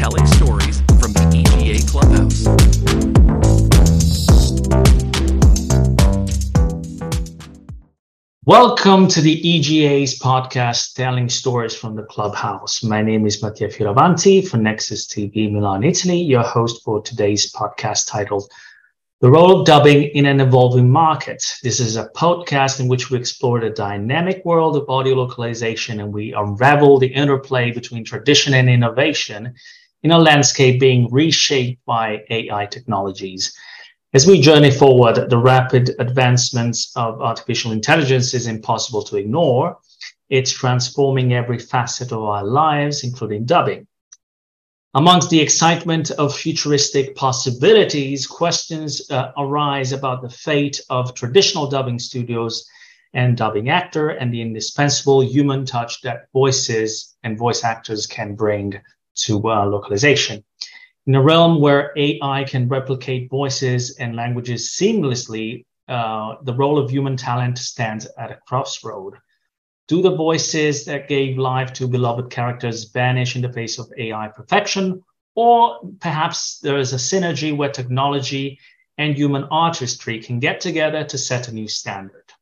telling stories from the EGA Clubhouse. Welcome to the EGA's podcast, Telling Stories from the Clubhouse. My name is Mattia Fioravanti from Nexus TV Milan, Italy, your host for today's podcast titled The Role of Dubbing in an Evolving Market. This is a podcast in which we explore the dynamic world of audio localization and we unravel the interplay between tradition and innovation in a landscape being reshaped by AI technologies. As we journey forward, the rapid advancements of artificial intelligence is impossible to ignore. It's transforming every facet of our lives, including dubbing. Amongst the excitement of futuristic possibilities, questions uh, arise about the fate of traditional dubbing studios and dubbing actor and the indispensable human touch that voices and voice actors can bring to uh, localization. In a realm where AI can replicate voices and languages seamlessly, uh, the role of human talent stands at a crossroad. Do the voices that gave life to beloved characters vanish in the face of AI perfection? Or perhaps there is a synergy where technology and human artistry can get together to set a new standard.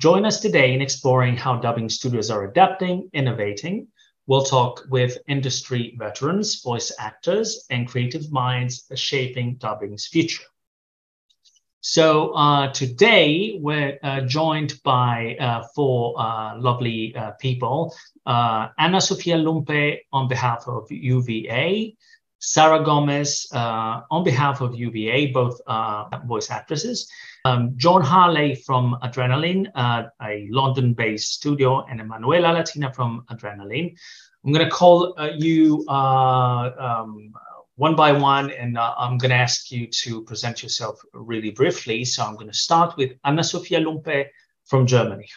Join us today in exploring how dubbing studios are adapting, innovating, We'll talk with industry veterans, voice actors, and creative minds shaping dubbing's future. So uh, today we're uh, joined by uh, four uh, lovely uh, people. Uh, Anna Sophia Lumpe on behalf of UVA, Sara Gómez on behalf of UVA, both voice actresses, um, John Harley from Adrenaline, uh, a London based studio, and Emanuele Latina from Adrenaline. I'm going to call uh, you uh, um, one by one, and uh, I'm going to ask you to present yourself really briefly. So I'm going to start with Anna Sophia Lumpe from Germany.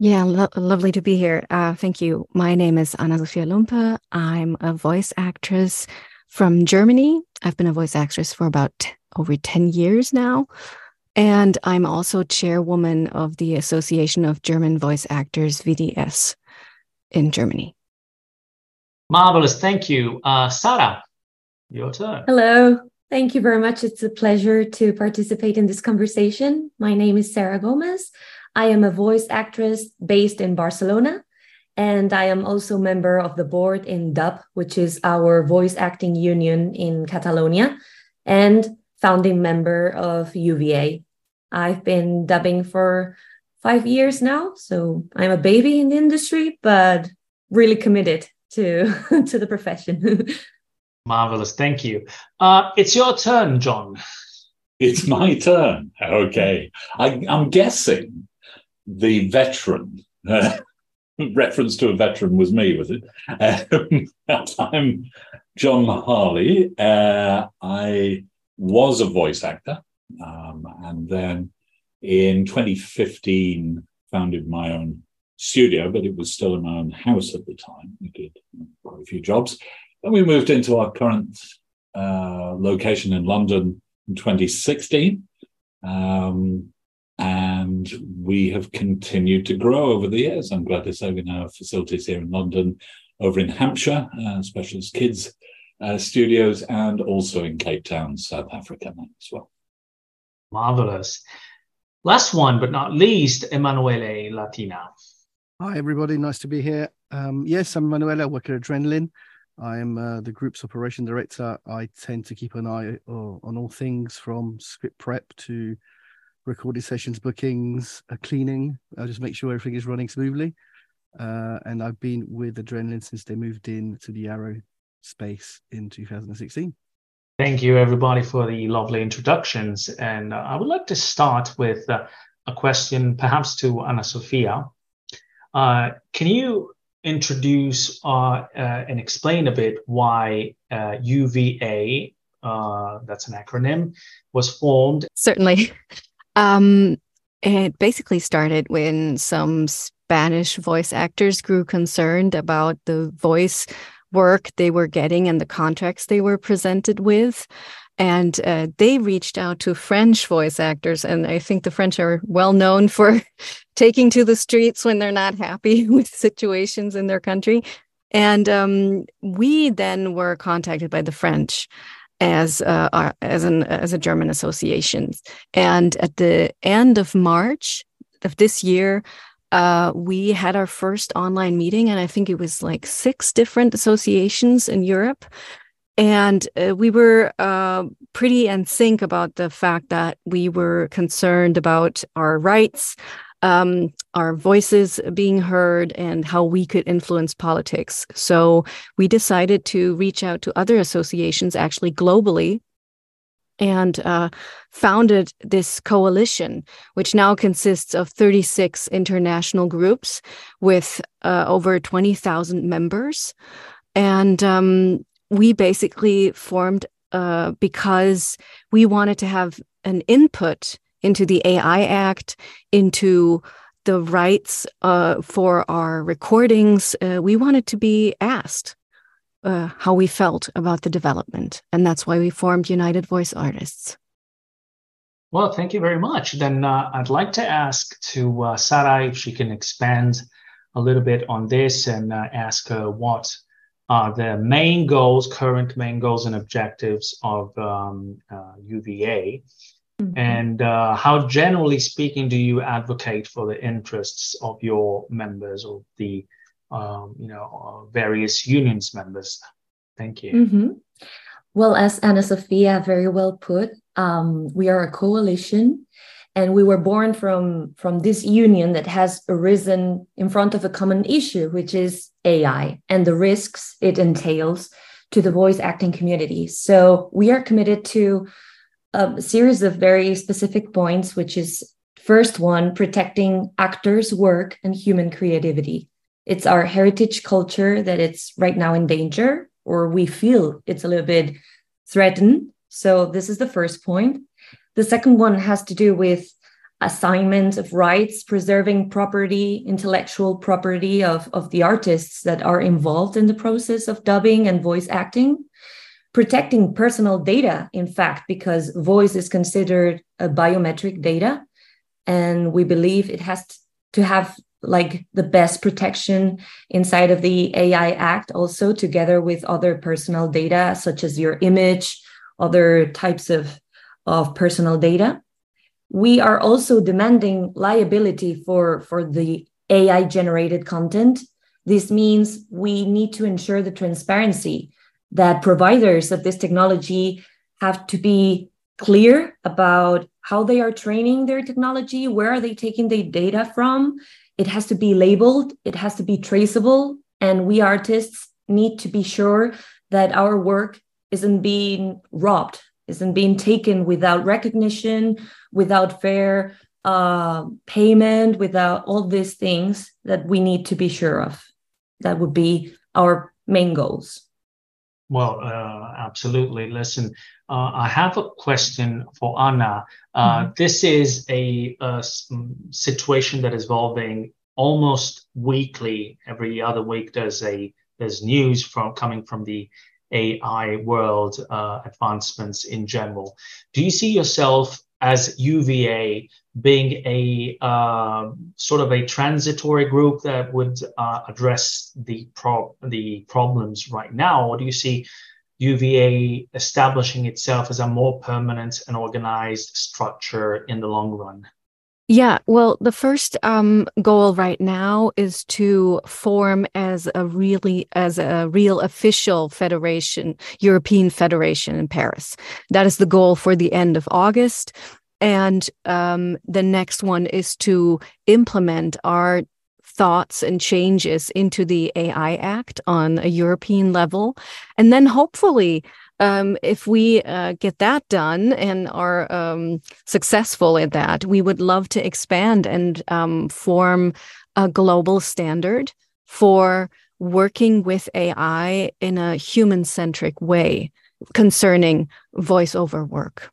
Yeah, lo- lovely to be here. Uh, thank you. My name is Anna Sophia Lumpe. I'm a voice actress from Germany. I've been a voice actress for about over 10 years now. And I'm also chairwoman of the Association of German Voice Actors, VDS, in Germany. Marvelous. Thank you. Uh, Sara, your turn. Hello. Thank you very much. It's a pleasure to participate in this conversation. My name is Sara Gómez. I am a voice actress based in Barcelona, and I am also member of the board in DUB, which is our voice acting union in Catalonia, and founding member of UVA, I've been dubbing for five years now. So I'm a baby in the industry, but really committed to, to the profession. Marvelous. Thank you. Uh, it's your turn, John. It's my turn. Okay. I, am guessing the veteran. Uh, reference to a veteran was me, was it? Um, I'm John Harley. Uh, I was a voice actor. Um, and then in 2015, founded my own studio, but it was still in my own house at the time. We did quite a few jobs. Then we moved into our current uh, location in London in 2016. Um, and we have continued to grow over the years. I'm glad to say we now have facilities here in London, over in Hampshire, uh, Specialist Kids uh, Studios, and also in Cape Town, South Africa as well. Marvelous. Last one, but not least, Emanuele Latina. Hi, everybody. Nice to be here. Um, yes, I'm Emanuele. I work at Adrenaline. I'm uh, the group's operation director. I tend to keep an eye uh, on all things from script prep to recording sessions, bookings, uh, cleaning. I just make sure everything is running smoothly. Uh, and I've been with Adrenaline since they moved in to the Arrow space in 2016. Thank you, everybody, for the lovely introductions. And uh, I would like to start with uh, a question, perhaps to Anna Sophia. Uh, can you introduce uh, uh, and explain a bit why UVA, uh, that's an acronym, was formed? Certainly. Um, it basically started when some Spanish voice actors grew concerned about the voice work they were getting and the contracts they were presented with. And uh, they reached out to French voice actors. And I think the French are well known for taking to the streets when they're not happy with situations in their country. And um, we then were contacted by the French as uh, our, as an as a German association. And at the end of March of this year, uh, we had our first online meeting, and I think it was like six different associations in Europe. And uh, we were uh, pretty in sync about the fact that we were concerned about our rights, um, our voices being heard, and how we could influence politics. So we decided to reach out to other associations, actually globally, and uh, founded this coalition, which now consists of 36 international groups with uh, over 20,000 members. And um, we basically formed uh, because we wanted to have an input into the AI Act, into the rights uh, for our recordings. Uh, we wanted to be asked uh, how we felt about the development. And that's why we formed United Voice Artists. Well, thank you very much. Then uh, I'd like to ask to uh, Sara if she can expand a little bit on this and uh, ask her what are the main goals, current main goals and objectives of um, UVA. Uh, mm-hmm. And uh, how, generally speaking, do you advocate for the interests of your members or the um, you know, uh, various unions members. Thank you. Mm-hmm. Well, as Anna Sophia very well put, um, we are a coalition, and we were born from from this union that has arisen in front of a common issue, which is AI and the risks it entails to the voice acting community. So we are committed to a series of very specific points, which is first one protecting actors' work and human creativity it's our heritage culture that it's right now in danger or we feel it's a little bit threatened. So this is the first point. The second one has to do with assignment of rights preserving property intellectual property of, of the artists that are involved in the process of dubbing and voice acting. Protecting personal data in fact because voice is considered a biometric data. And we believe it has to have like the best protection inside of the AI Act, also together with other personal data, such as your image, other types of, of personal data. We are also demanding liability for, for the AI generated content. This means we need to ensure the transparency that providers of this technology have to be clear about how they are training their technology, where are they taking the data from, it has to be labeled, it has to be traceable, and we artists need to be sure that our work isn't being robbed, isn't being taken without recognition, without fair uh, payment, without all these things that we need to be sure of. That would be our main goals. Well, uh, absolutely. Listen, uh, I have a question for Anna. Uh, mm-hmm. This is a, a, situation that is evolving almost weekly. Every other week, there's a there's news from coming from the AI world, uh, advancements in general. Do you see yourself as UVA being a uh, sort of a transitory group that would uh, address the the problems right now, or do you see UVA establishing itself as a more permanent and organized structure in the long run? Yeah, well, the first um, goal right now is to form as a really as a real official federation, European federation in Paris. That is the goal for the end of August, and um, the next one is to implement our thoughts and changes into the AI Act on a European level, and then hopefully um, if we uh, get that done and are um, successful at that, we would love to expand and um, form a global standard for working with AI in a human centric way concerning voiceover work.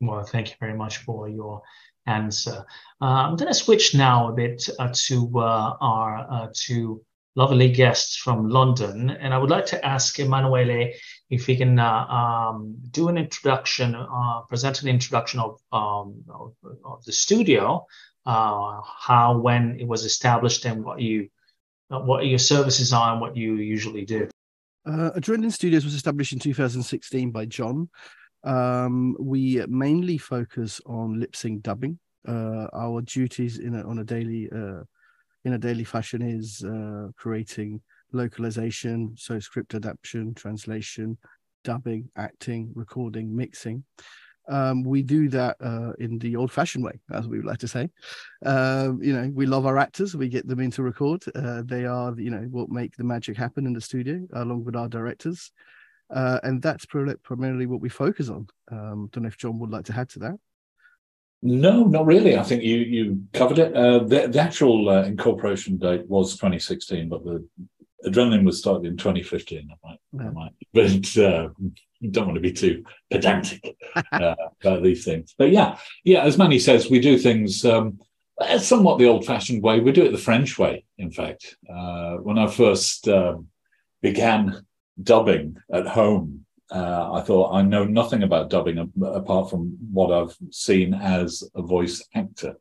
Well, thank you very much for your answer. Uh, I'm going to switch now a bit uh, to uh, our uh, to lovely guests from London. And I would like to ask Emanuele if he can uh, um, do an introduction, uh, present an introduction of, um, of, of, the studio, how, when it was established, and what you what your services are and what you usually do. Uh, Adrenaline Studios was established in 2016 by John. Um, we mainly focus on lip sync dubbing. Uh, our duties in a, on a daily uh, in a daily fashion is uh, creating localization, so script adaptation, translation, dubbing, acting, recording, mixing. Um, we do that uh, in the old-fashioned way, as we would like to say. Um, you know, we love our actors. We get them in to record. Uh, they are, you know, what make the magic happen in the studio, along with our directors. Uh, and that's primarily what we focus on. Um, don't know if John would like to add to that. No, not really. I think you you covered it. Uh, the, the, actual uh, incorporation date was 2016, but the adrenaline was started in 2015. I might, yeah. I might but uh, don't want to be too pedantic uh, about these things. But yeah, yeah, as Manny says, we do things um, somewhat the old-fashioned way. We do it the French way. In fact, uh, when I first um, began dubbing at home uh, I thought I know nothing about dubbing apart from what I've seen as a voice actor.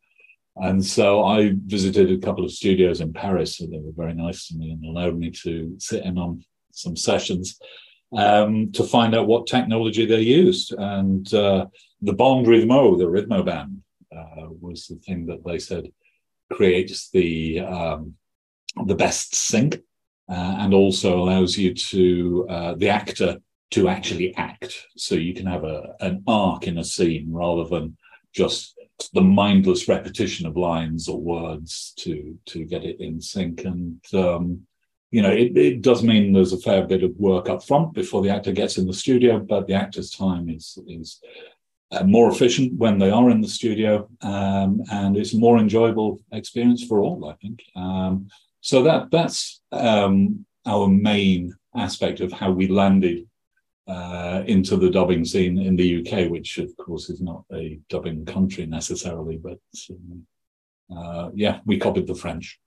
And so I visited a couple of studios in Paris, and they were very nice to me and allowed me to sit in on some sessions um, to find out what technology they used. And uh, the Bande Rythmo, the Rhythmo band, uh, was the thing that they said creates the um, the best sync and also allows you to uh, the actor to actually act. So you can have a, an arc in a scene rather than just the mindless repetition of lines or words to to get it in sync. And um, you know, it, it does mean there's a fair bit of work up front before the actor gets in the studio, but the actor's time is is uh, more efficient when they are in the studio, um, and it's a more enjoyable experience for all. I think. Um, so that that's um, our main aspect of how we landed uh, into the dubbing scene in the UK, which of course is not a dubbing country necessarily, but um, uh, yeah, we copied the French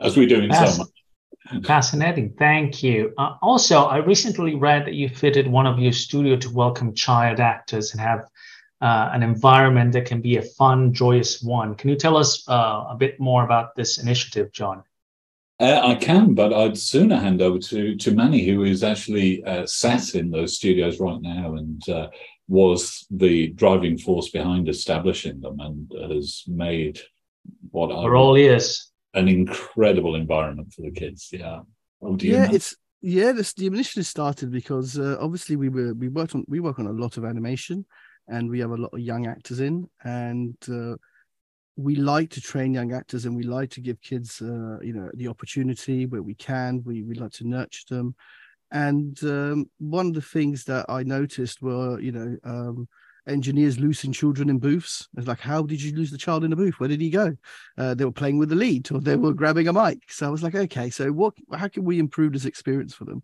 as we do in Fasc- so much. Fascinating, thank you. Uh, also, I recently read that you fitted one of your studio to welcome child actors and have uh, an environment that can be a fun, joyous one. Can you tell us uh, a bit more about this initiative, John? Uh, I can, but I'd sooner hand over to to Manny, who is actually uh, sat in those studios right now and uh, was the driving force behind establishing them and has made what for all ears an incredible environment for the kids. Yeah. Oh, yeah, know? it's yeah. This, the initiative started because uh, obviously we were we worked on we work on a lot of animation, and we have a lot of young actors in, and uh, we like to train young actors and we like to give kids uh, you know the opportunity where we can we, we like to nurture them. And um, one of the things that i noticed were you know um, engineers losing children in booths. It's like how did you lose the child in the booth? Where did he go? Uh, they were playing with the lead or they were grabbing a mic. So i was like okay so what how can we improve this experience for them?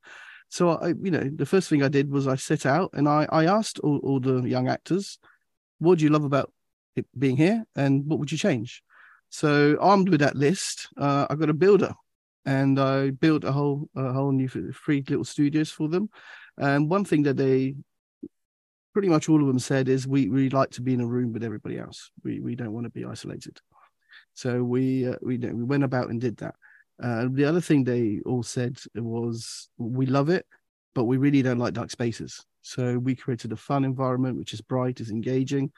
So i you know the first thing i did was i set out and i i asked all, all the young actors what do you love about being here and what would you change? So armed with that list, uh, I got a builder and I built a whole a whole new three little studios for them. And one thing that they pretty much all of them said is we we like to be in a room with everybody else. We we don't want to be isolated. So we uh, we we went about and did that. Uh, the other thing they all said was we love it, but we really don't like dark spaces. So we created a fun environment which is bright, is engaging,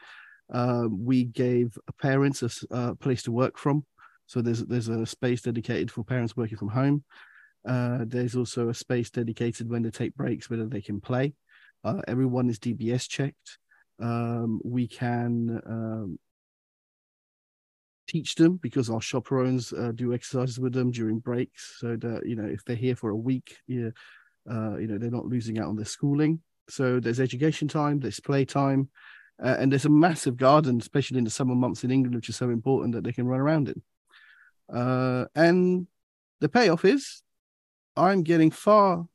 uh, we gave parents a, a, place to work from. So there's there's a space dedicated for parents working from home. Uh, there's also a space dedicated when they take breaks, whether they can play. Uh, everyone is DBS checked. Um, we can um, teach them because our chaperones uh, do exercises with them during breaks, so that you know if they're here for a week, yeah, uh, you know they're not losing out on their schooling. So there's education time, there's play time, uh, and there's a massive garden, especially in the summer months in England, which is so important that they can run around in. Uh, and the payoff is I'm getting far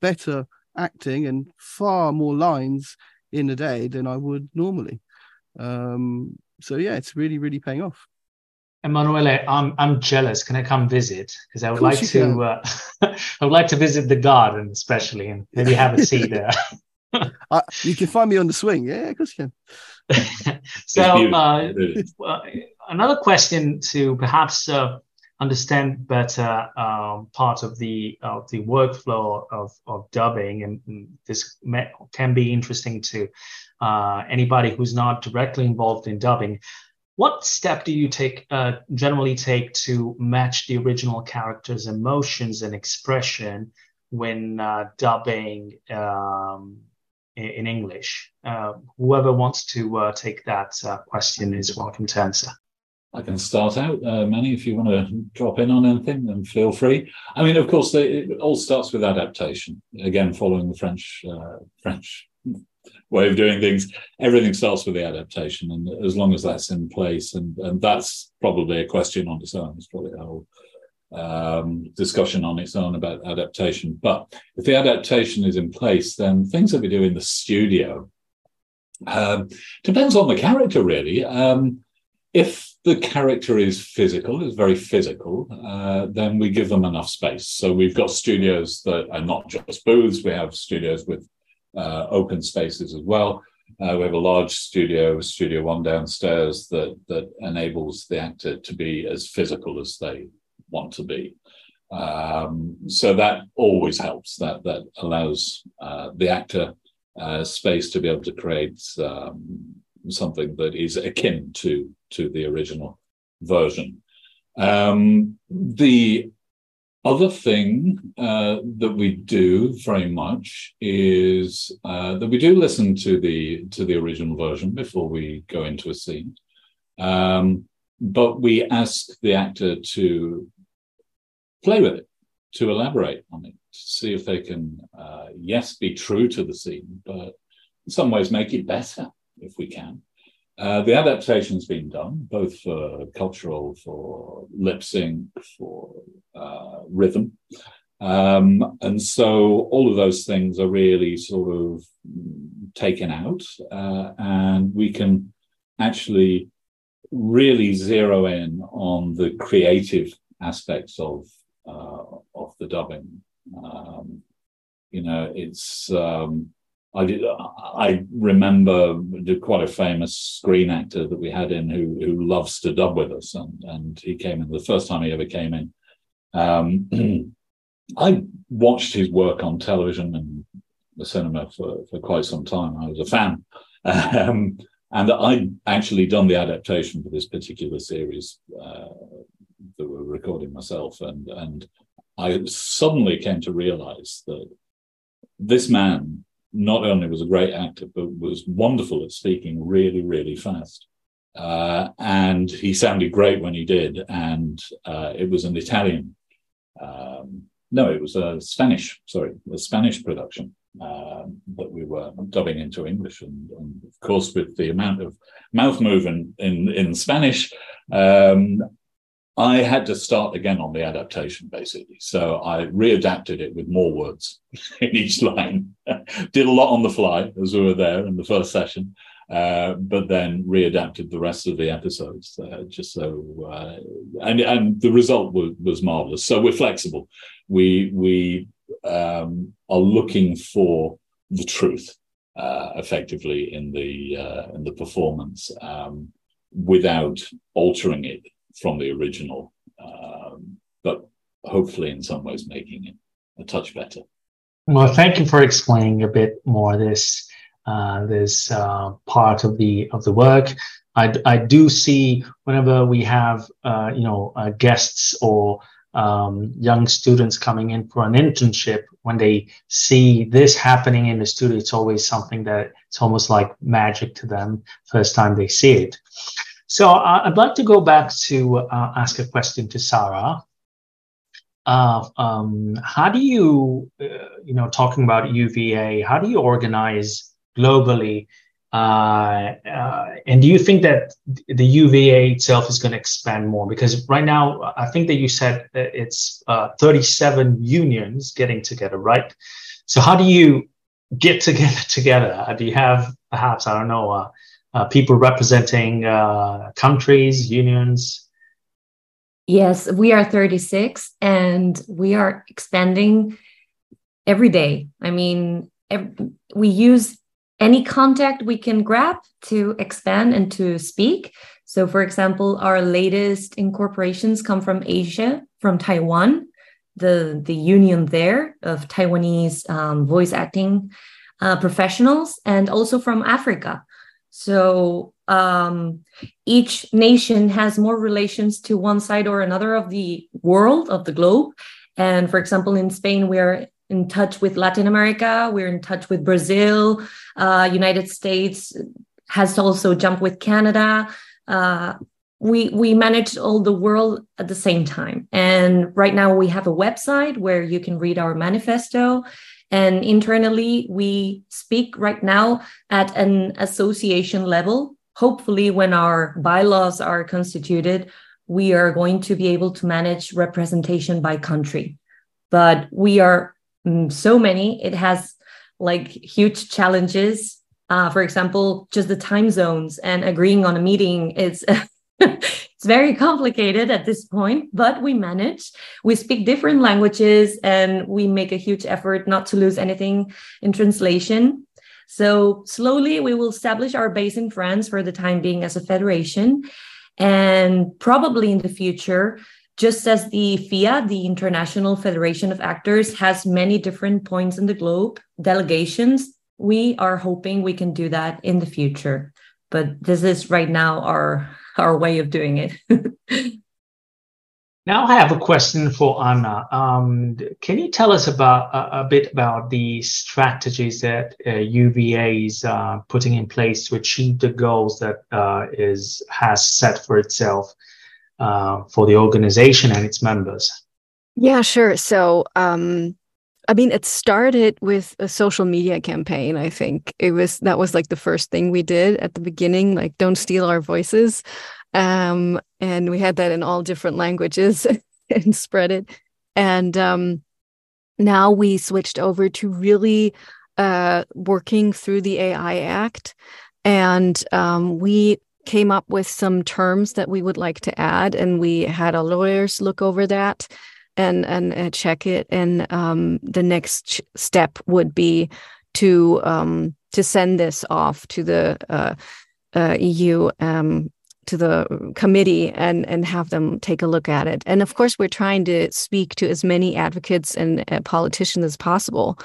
better acting and far more lines in a day than I would normally. Um, so yeah, it's really, really paying off. Emanuele, I'm I'm jealous. Can I come visit? Because I would like to. Uh, I would like to visit the garden, especially, and maybe have a seat there. Uh, you can find me on the swing. Yeah, of course you can. so, uh, another question to perhaps uh, understand better um, part of the of the workflow of, of dubbing, and this may, can be interesting to uh, anybody who's not directly involved in dubbing. What step do you take uh, generally take to match the original character's emotions and expression when uh, dubbing um, in, English? Uh, whoever wants to uh, take that uh, question is welcome to answer. I can start out, uh, Manny. If you want to drop in on anything, then feel free. I mean, of course, they, it all starts with adaptation. Again, following the French uh, French way of doing things, everything starts with the adaptation, and as long as that's in place, and and that's probably a question on its own. It's probably a whole um, discussion on its own about adaptation. But if the adaptation is in place, then things that we do in the studio um, depends on the character, really. Um, if the character is physical, is very physical, uh, then we give them enough space. So we've got studios that are not just booths, we have studios with uh, open spaces as well. Uh, we have a large studio, Studio One downstairs, that that enables the actor to be as physical as they want to be. Um, so that always helps. That that allows uh, the actor uh, space to be able to create um, something that is akin to to the original version. Um, the other thing uh, that we do very much is uh, that we do listen to the to the original version before we go into a scene, um, but we ask the actor to play with it, to elaborate on it, to see if they can, uh, yes, be true to the scene, but in some ways make it better if we can. Uh, the adaptation's been done, both for cultural, for lip sync, for uh, rhythm. Um, and so all of those things are really sort of taken out, uh, and we can actually really zero in on the creative aspects of uh, of the dubbing. Um, you know, it's um, I did. I remember quite a famous screen actor that we had in who who loves to dub with us, and and he came in the first time he ever came in. Um, I watched his work on television and the cinema for, for quite some time. I was a fan. Um, and I'd actually done the adaptation for this particular series uh, that we're recording myself. And, and I suddenly came to realize that this man not only was a great actor, but was wonderful at speaking really, really fast. Uh, and he sounded great when he did. And uh, it was an Italian, um, no, it was a Spanish, sorry, a Spanish production um, that we were dubbing into English. And, and, of course, with the amount of mouth movement in, in Spanish, um, I had to start again on the adaptation, basically. So I readapted it with more words in each line. Did a lot on the fly as we were there in the first session, uh, but then readapted the rest of the episodes uh, just so. Uh, and and the result was, was marvelous. So we're flexible. We we um, are looking for the truth uh, effectively in the uh, in the performance um, without altering it from the original, um, but hopefully in some ways making it a touch better. Well, thank you for explaining a bit more this uh, this uh, part of the of the work. I, I do see whenever we have uh, you know uh, guests or um, young students coming in for an internship, when they see this happening in the studio, it's always something that it's almost like magic to them first time they see it. So uh, I'd like to go back to uh, ask a question to Sara. Uh, um, how do you, uh, you know, talking about UVA, how do you organize globally? Uh, uh, and do you think that the UVA itself is going to expand more? Because right now, I think that you said it's 37 unions getting together, right? So how do you get together together? Do you have perhaps, I don't know, people representing uh, countries, unions? Yes, we are 36 and we are expanding every day. I mean, every, we use any contact we can grab to expand and to speak. So, for example, our latest incorporations come from Asia, from Taiwan, the, the union there of Taiwanese um, voice acting uh, professionals, and also from Africa. So, um, each nation has more relations to one side or another of the world, of the globe. And for example, in Spain, we're in touch with Latin America, we're in touch with Brazil, uh, United States has also jumped with Canada. Uh, we we manage all the world at the same time. And right now we have a website where you can read our manifesto. And internally, we speak right now at an association level. Hopefully, when our bylaws are constituted, we are going to be able to manage representation by country. But we are mm, so many, it has like huge challenges. Uh, for example, just the time zones and agreeing on a meeting is. it's very complicated at this point, but we manage. We speak different languages and we make a huge effort not to lose anything in translation. So, slowly, we will establish our base in France for the time being as a federation. And probably in the future, just as the FIA, the International Federation of Actors, has many different points in the globe, delegations, we are hoping we can do that in the future. But this is right now our our way of doing it. Now I have a question for Anna. Um, can you tell us about a, a bit about the strategies that uh, UVA is uh, putting in place to achieve the goals that uh, is has set for itself uh, for the organization and its members? Yeah, sure. So, um, I mean, it started with a social media campaign. I think it was that was like the first thing we did at the beginning, like "Don't steal our voices." um, and we had that in all different languages and spread it. And um, now we switched over to really uh, working through the AI Act, and um, we came up with some terms that we would like to add, and we had our lawyers look over that and and uh, check it. And um, the next step would be to um, to send this off to the uh, uh, EU um, to the committee and and have them take a look at it. And of course, we're trying to speak to as many advocates and uh, politicians as possible.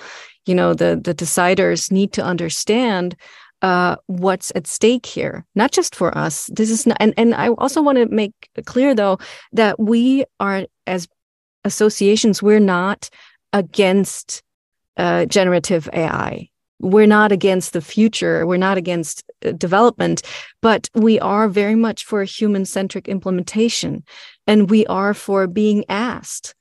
You know, the the deciders need to understand uh, what's at stake here, not just for us. This is not, and and I also want to make clear though that we are as associations, we're not against uh, generative AI we're not against the future. We're not against uh, development but we are very much for a human centric implementation and we are for being asked.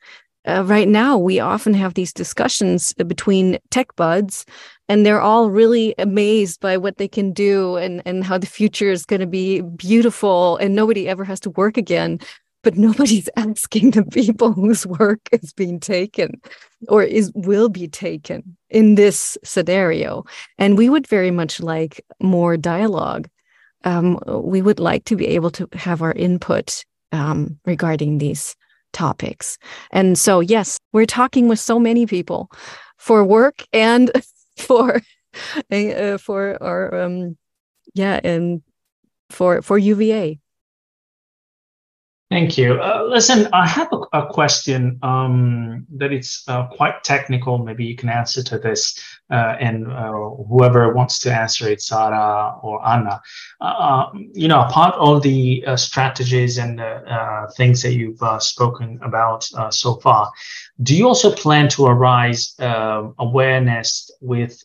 Uh, right now we often have these discussions between tech buds and they're all really amazed by what they can do and and how the future is going to be beautiful and nobody ever has to work again but nobody's asking the people whose work is being taken or is will be taken in this scenario. And we would very much like more dialogue. Um, we would like to be able to have our input um, regarding these topics. And so yes we're talking with so many people for work and for uh, for our um yeah and for for UVA Thank you. Uh, listen, I have a, a question um, that it's uh, quite technical. Maybe you can answer to this, uh, and uh, whoever wants to answer it, Sara or Anna. Uh, you know, apart all the uh, strategies and things that you've spoken about so far, do you also plan to arise awareness with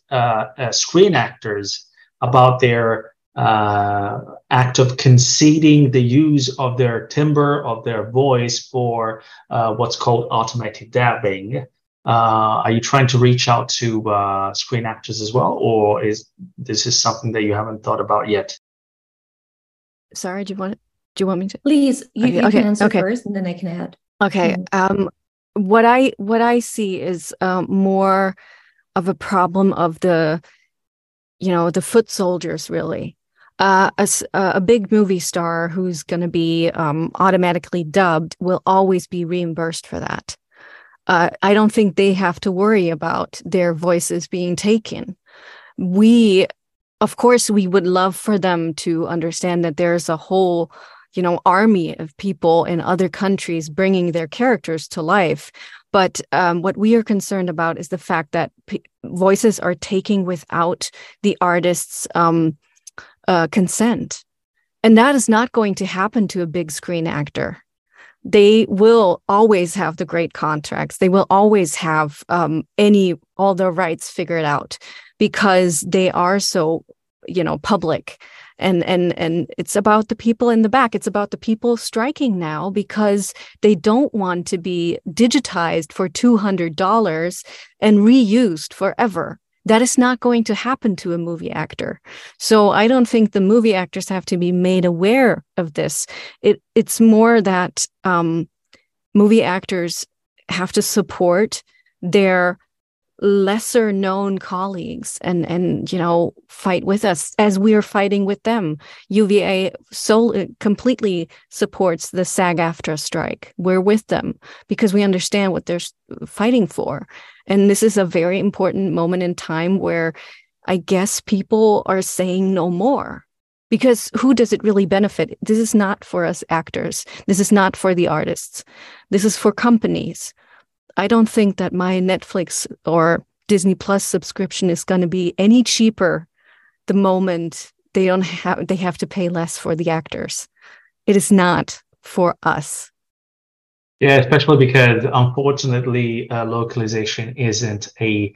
screen actors about their uh, act of conceding the use of their timbre of their voice for uh, what's called automated dubbing. Uh, are you trying to reach out to uh, screen actors as well, or is this is something that you haven't thought about yet? Sorry, do you want do you want me to? Please, you, okay, you okay, can answer okay. first, and then I can add. Okay. Mm-hmm. Um, what I what I see is um, more of a problem of the, you know, the foot soldiers really uh, a, a, big movie star who's going to be um, automatically dubbed will always be reimbursed for that. Uh, I don't think they have to worry about their voices being taken. We of course, we would love for them to understand that there's a whole you know army of people in other countries bringing their characters to life but um, what we are concerned about is the fact that p- voices are taking without the artist's um, uh, consent. And that is not going to happen to a big screen actor. They will always have the great contracts. They will always have um, any all their rights figured out because they are so you know public. And and and it's about the people in the back. It's about the people striking now because they don't want to be digitized for $200 and reused forever that is not going to happen to a movie actor. So i don't think the movie actors have to be made aware of this. It it's more that um, movie actors have to support their lesser known colleagues and and you know fight with us as we are fighting with them. UVA so uh, completely supports the SAG-AFTRA strike. We're with them because we understand what they're fighting for and this is a very important moment in time where i guess people are saying no more because who does it really benefit this is not for us actors this is not for the artists this is for companies I don't think that my Netflix or Disney Plus subscription is going to be any cheaper the moment they don't have they have to pay less for the actors. It is not for us. Yeah, especially because unfortunately, uh, localization isn't a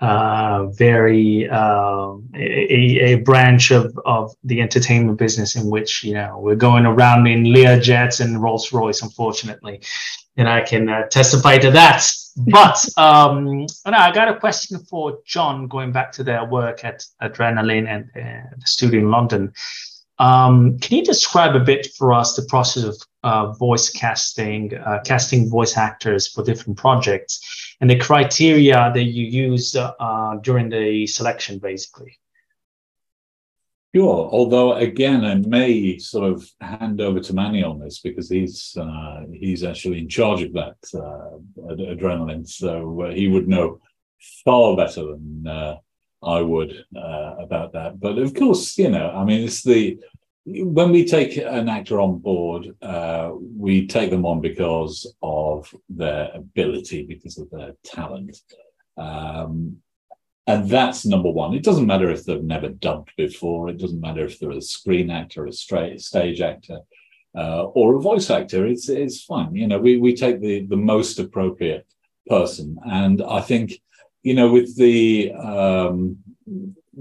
uh, very uh, a, a branch of, of the entertainment business in which you know we're going around in Lear jets and Rolls Royce, unfortunately and I can uh, testify to that. But um, I got a question for John, going back to their work at Adrenaline and uh, the studio in London. Um, can you describe a bit for us the process of uh, voice casting, uh, casting voice actors for different projects, and the criteria that you use uh, during the selection, basically? Sure. Although again, I may sort of hand over to Manny on this because he's uh, he's actually in charge of that uh, ad- adrenaline, so uh, he would know far better than I would uh, about that. But of course, you know, I mean, it's the when we take an actor on board, uh, we take them on because of their ability, because of their talent. Um, and that's number one. It doesn't matter if they've never dubbed before. It doesn't matter if they're a screen actor, a straight stage actor, uh, or a voice actor. It's it's fine. You know, we we take the the most appropriate person, and I think, you know, with the um,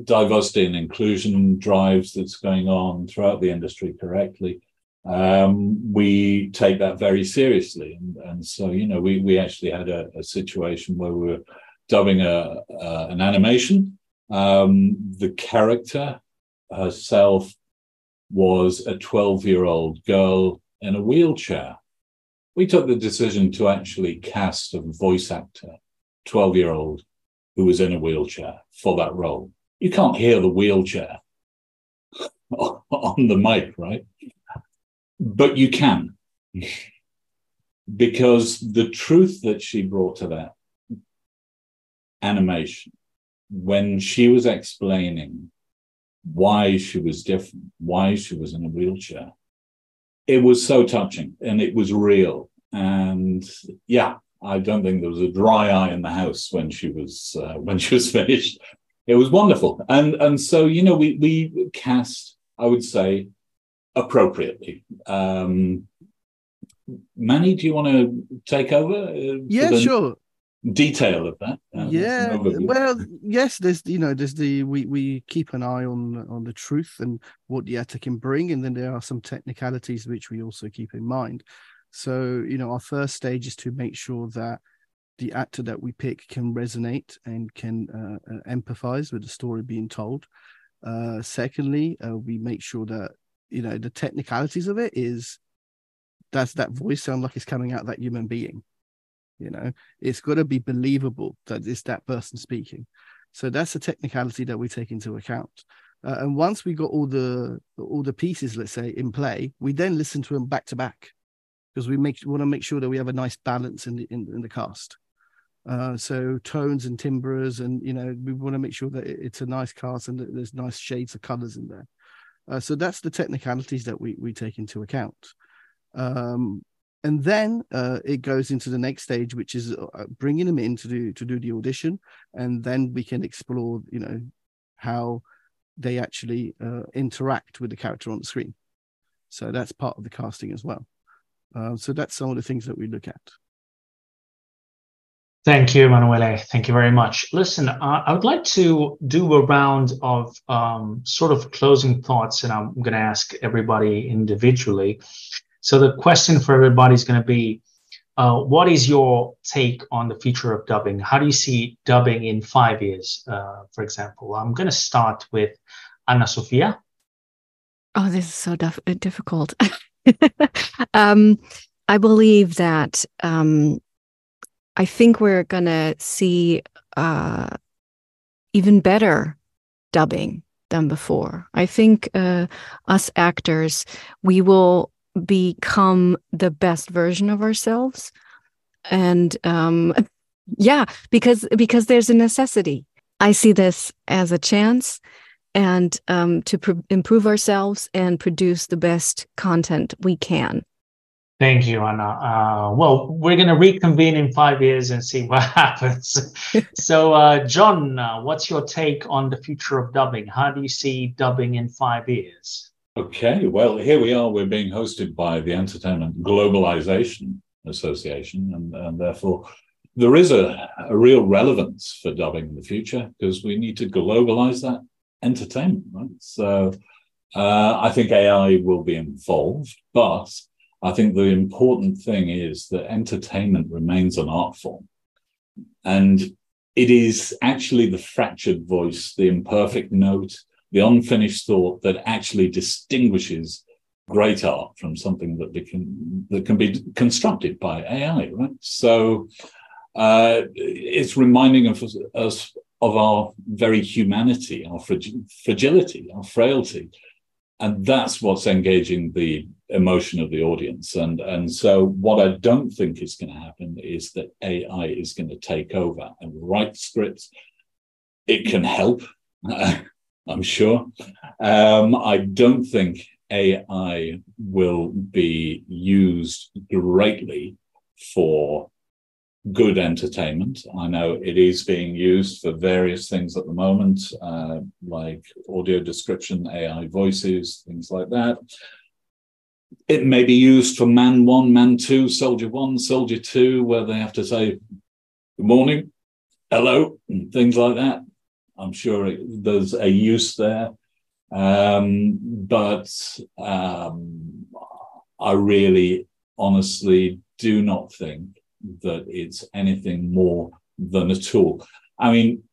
diversity and inclusion drives that's going on throughout the industry correctly, um, we take that very seriously. And, and so, you know, we we actually had a, a situation where we were dubbing a, uh, an animation. Um, the character herself was a 12 year old girl in a wheelchair. We took the decision to actually cast a voice actor, 12 year old, who was in a wheelchair for that role. You can't hear the wheelchair on the mic, right? But you can. because the truth that she brought to that animation when she was explaining why she was different, why she was in a wheelchair. It was so touching and it was real. And yeah, I don't think there was a dry eye in the house when she was uh, when she was finished. It was wonderful, and and so you know we we cast, I would say, appropriately. Um, Manny, do you want to take over? Uh, yeah, sure detail of that. Uh, yeah, well, yes. There's you know there's the we we keep an eye on on the truth and what the actor can bring, and then there are some technicalities which we also keep in mind. So you know our first stage is to make sure that the actor that we pick can resonate and can uh, uh, empathize with the story being told. Uh, secondly, uh, we make sure that you know the technicalities of it is does that voice sound like it's coming out that human being you know, it's got to be believable that it's that person speaking. So that's a technicality that we take into account. Uh, and once we got all the all the pieces, let's say, in play, we then listen to them back to back because we make want to make sure that we have a nice balance in the in, in the cast. Uh, so tones and timbres, and you know, we want to make sure that it's a nice cast and there's nice shades of colors in there. Uh, so that's the technicalities that we we take into account. Um, and then uh, it goes into the next stage, which is uh, bringing them in to do to do the audition, and then we can explore, you know, how they actually uh, interact with the character on the screen. So that's part of the casting as well. Uh, so that's some of the things that we look at. Thank you, Emanuele. Thank you very much. Listen, uh, I would like to do a round of um, sort of closing thoughts, and I'm going to ask everybody individually. So the question for everybody is going to be, uh, what is your take on the future of dubbing? How do you see dubbing in five years, uh, for example? I'm going to start with Anna Sophia. Oh, this is so dif- difficult. um, I believe that um, I think we're going to see uh, even better dubbing than before. I think uh, us actors, we will become the best version of ourselves. And um yeah because because there's a necessity. I see this as a chance and um to pr- improve ourselves and produce the best content we can Thank you, Anna. Uh, well, we're going to reconvene in five years and see what happens. so, uh, John, uh, what's your take on the future of dubbing? How do you see dubbing in five years? Okay, well, here we are. We're being hosted by the Entertainment Globalization Association, and, and therefore there is a, a real relevance for dubbing in the future because we need to globalize that entertainment, right? So uh, I think AI will be involved, but I think the important thing is that entertainment remains an art form. And it is actually the fractured voice, the imperfect note, the unfinished thought that actually distinguishes great art from something that can that can be constructed by AI, right? So uh, it's reminding us of our very humanity, our fragility, our frailty, and that's what's engaging the emotion of the audience. And and so what I don't think is going to happen is that AI is going to take over and write scripts. It can help. I'm sure. Um, I don't think AI will be used greatly for good entertainment. I know it is being used for various things at the moment, uh, like audio description, AI voices, things like that. It may be used for man one, man two, soldier one, soldier two, where they have to say, good morning, hello, and things like that. I'm sure it, there's a use there. Um, but um, I really honestly do not think that it's anything more than a tool. I mean,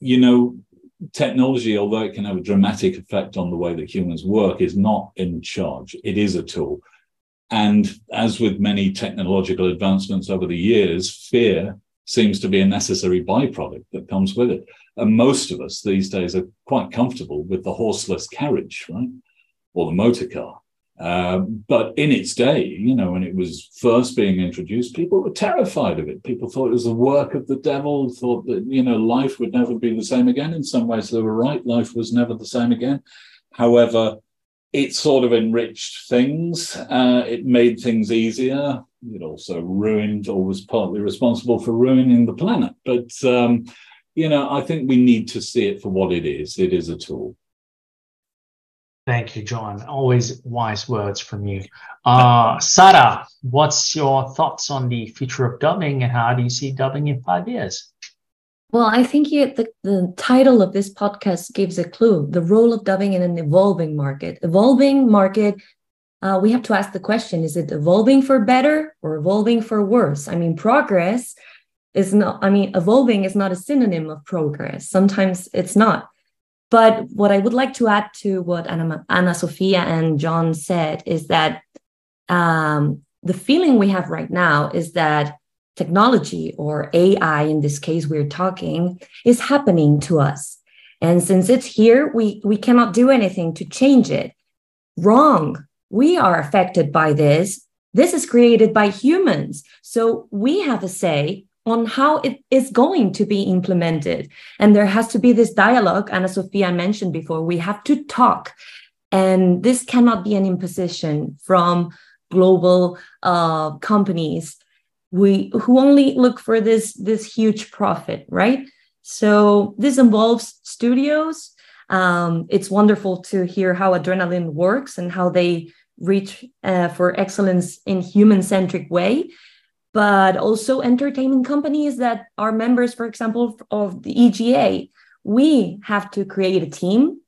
you know, technology, although it can have a dramatic effect on the way that humans work, is not in charge. It is a tool. And as with many technological advancements over the years, fear seems to be a necessary byproduct that comes with it. And most of us these days are quite comfortable with the horseless carriage, right? Or the motor car. Uh, but in its day, you know, when it was first being introduced, people were terrified of it. People thought it was the work of the devil, thought that, you know, life would never be the same again. In some ways, they were right. Life was never the same again. However, it sort of enriched things. Uh, it made things easier. It also ruined or was partly responsible for ruining the planet. But um, you know, I think we need to see it for what it is. It is a tool. Thank you, John. Always wise words from you. Uh, Sara, what's your thoughts on the future of dubbing and how do you see dubbing in five years? Well, I think you, the, the title of this podcast gives a clue the role of dubbing in an evolving market. Evolving market, uh, we have to ask the question is it evolving for better or evolving for worse? I mean, progress is not, I mean, evolving is not a synonym of progress. Sometimes it's not. But what I would like to add to what Anna, Anna Sophia and John said is that um, the feeling we have right now is that technology or AI, in this case, we're talking, is happening to us. And since it's here, we, we cannot do anything to change it. Wrong. We are affected by this. This is created by humans. So we have a say on how it is going to be implemented. And there has to be this dialogue, Anna Sophia mentioned before. We have to talk. And this cannot be an imposition from global uh, companies we who only look for this this huge profit right so this involves studios um, it's wonderful to hear how adrenaline works and how they reach uh, for excellence in human centric way but also entertainment companies that are members for example of the ega we have to create a team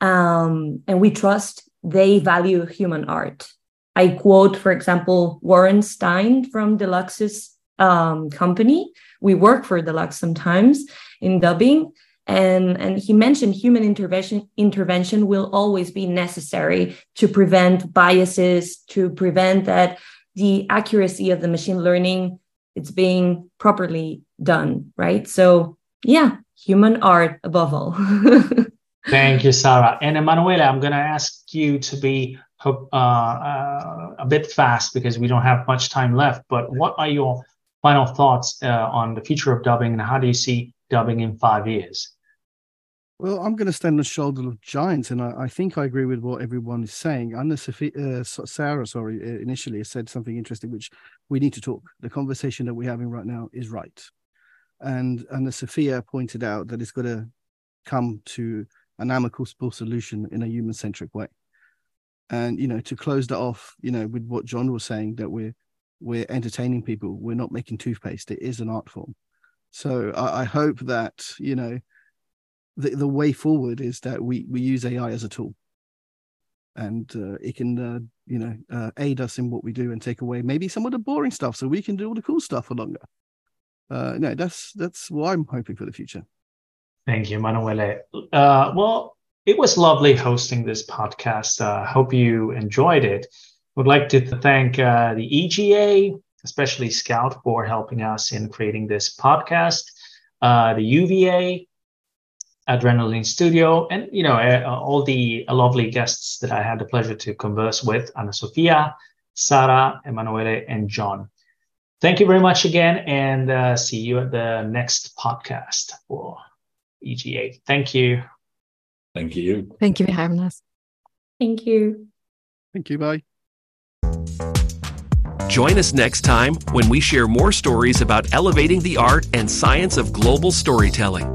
um, and we trust they value human art I quote, for example, Warren Stein from Deluxe's um, company. We work for Deluxe sometimes in dubbing, and and he mentioned human intervention intervention will always be necessary to prevent biases, to prevent that the accuracy of the machine learning it's being properly done, right? So yeah, human art above all. Thank you, Sara. And Emanuela, I'm going to ask you to be uh, uh, a bit fast because we don't have much time left. But what are your final thoughts uh, on the future of dubbing and how do you see dubbing in five years? Well, I'm going to stand on the shoulder of giants, and I, I, think I agree with what everyone is saying. Anna Sophia, uh, Sara, sorry, uh, initially said something interesting, which we need to talk. The conversation that we're having right now is right, and Anna Sophia pointed out that it's going to come to an amicable solution in a human-centric way and you know to close that off you know with what john was saying that we're we're entertaining people we're not making toothpaste it is an art form so i, I hope that you know the, the way forward is that we we use ai as a tool and uh, it can uh, you know uh, aid us in what we do and take away maybe some of the boring stuff so we can do all the cool stuff for longer uh no that's that's what i'm hoping for the future thank you manuele uh well it was lovely hosting this podcast. Uh, hope you enjoyed it. Would like to thank the EGA, especially Scout, for helping us in creating this podcast. The UVA, Adrenaline Studio, and you know uh, all the lovely guests that I had the pleasure to converse with: Anna Sophia, Sara, Emanuele, and John. Thank you very much again, and uh, see you at the next podcast for EGA. Thank you. Thank you. Thank you for having us. Thank you. Thank you. Bye. Join us next time when we share more stories about elevating the art and science of global storytelling.